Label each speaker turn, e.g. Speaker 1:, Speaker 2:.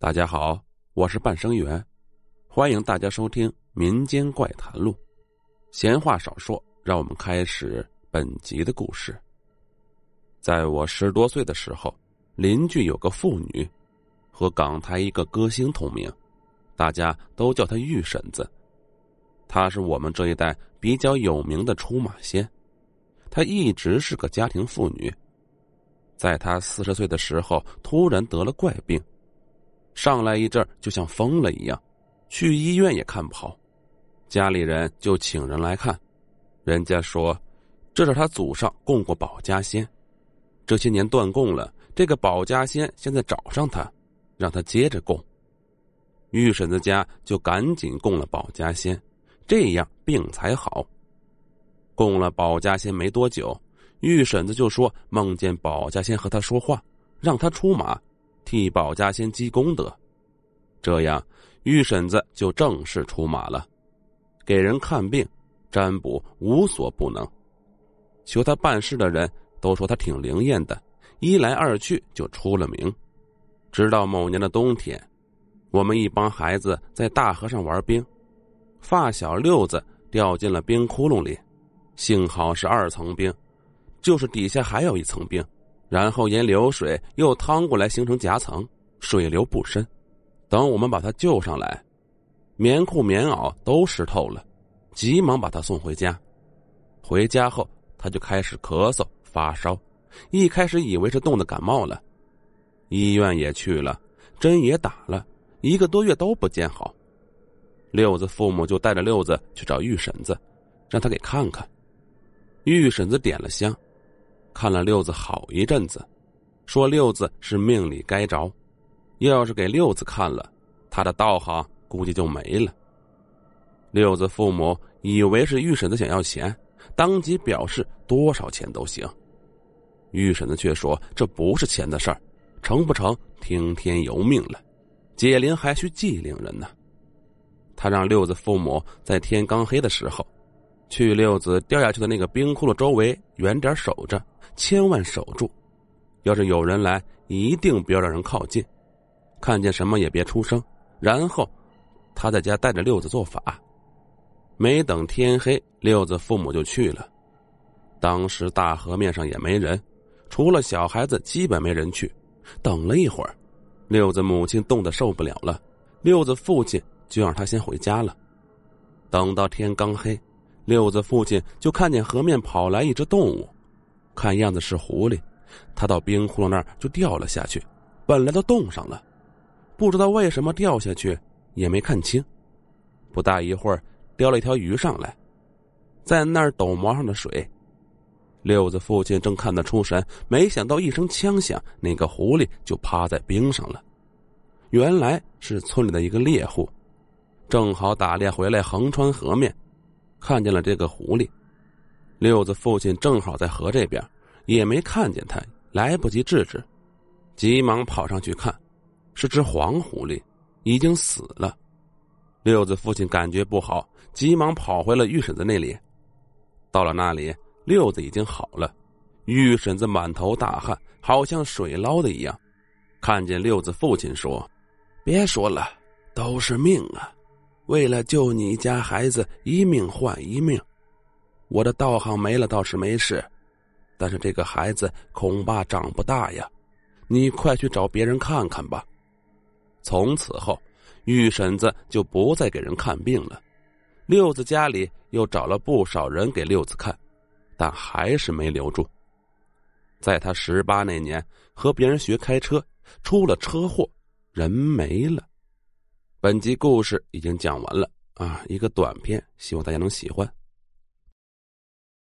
Speaker 1: 大家好，我是半生缘，欢迎大家收听《民间怪谈录》。闲话少说，让我们开始本集的故事。在我十多岁的时候，邻居有个妇女，和港台一个歌星同名，大家都叫她玉婶子。她是我们这一代比较有名的出马仙，她一直是个家庭妇女。在她四十岁的时候，突然得了怪病。上来一阵就像疯了一样，去医院也看不好，家里人就请人来看，人家说这是他祖上供过保家仙，这些年断供了，这个保家仙现在找上他，让他接着供。玉婶子家就赶紧供了保家仙，这样病才好。供了保家仙没多久，玉婶子就说梦见保家仙和他说话，让他出马。替保家仙积功德，这样玉婶子就正式出马了，给人看病、占卜无所不能。求他办事的人都说他挺灵验的，一来二去就出了名。直到某年的冬天，我们一帮孩子在大河上玩冰，发小六子掉进了冰窟窿里，幸好是二层冰，就是底下还有一层冰。然后沿流水又趟过来，形成夹层，水流不深。等我们把他救上来，棉裤棉袄都湿透了，急忙把他送回家。回家后，他就开始咳嗽发烧，一开始以为是冻的感冒了，医院也去了，针也打了，一个多月都不见好。六子父母就带着六子去找玉婶子，让他给看看。玉婶子点了香。看了六子好一阵子，说六子是命里该着，要是给六子看了，他的道行估计就没了。六子父母以为是玉婶子想要钱，当即表示多少钱都行。玉婶子却说这不是钱的事儿，成不成听天由命了，解铃还需系铃人呢。他让六子父母在天刚黑的时候，去六子掉下去的那个冰窟窿周围远点守着。千万守住，要是有人来，一定不要让人靠近，看见什么也别出声。然后，他在家带着六子做法。没等天黑，六子父母就去了。当时大河面上也没人，除了小孩子，基本没人去。等了一会儿，六子母亲冻得受不了了，六子父亲就让他先回家了。等到天刚黑，六子父亲就看见河面跑来一只动物。看样子是狐狸，他到冰窟窿那儿就掉了下去，本来都冻上了，不知道为什么掉下去也没看清。不大一会儿，叼了一条鱼上来，在那儿抖毛上的水。六子父亲正看得出神，没想到一声枪响，那个狐狸就趴在冰上了。原来是村里的一个猎户，正好打猎回来，横穿河面，看见了这个狐狸。六子父亲正好在河这边，也没看见他，来不及制止，急忙跑上去看，是只黄狐狸，已经死了。六子父亲感觉不好，急忙跑回了玉婶子那里。到了那里，六子已经好了，玉婶子满头大汗，好像水捞的一样。看见六子父亲说：“别说了，都是命啊！为了救你家孩子，一命换一命。”我的道行没了倒是没事，但是这个孩子恐怕长不大呀，你快去找别人看看吧。从此后，玉婶子就不再给人看病了。六子家里又找了不少人给六子看，但还是没留住。在他十八那年，和别人学开车，出了车祸，人没了。本集故事已经讲完了啊，一个短片，希望大家能喜欢。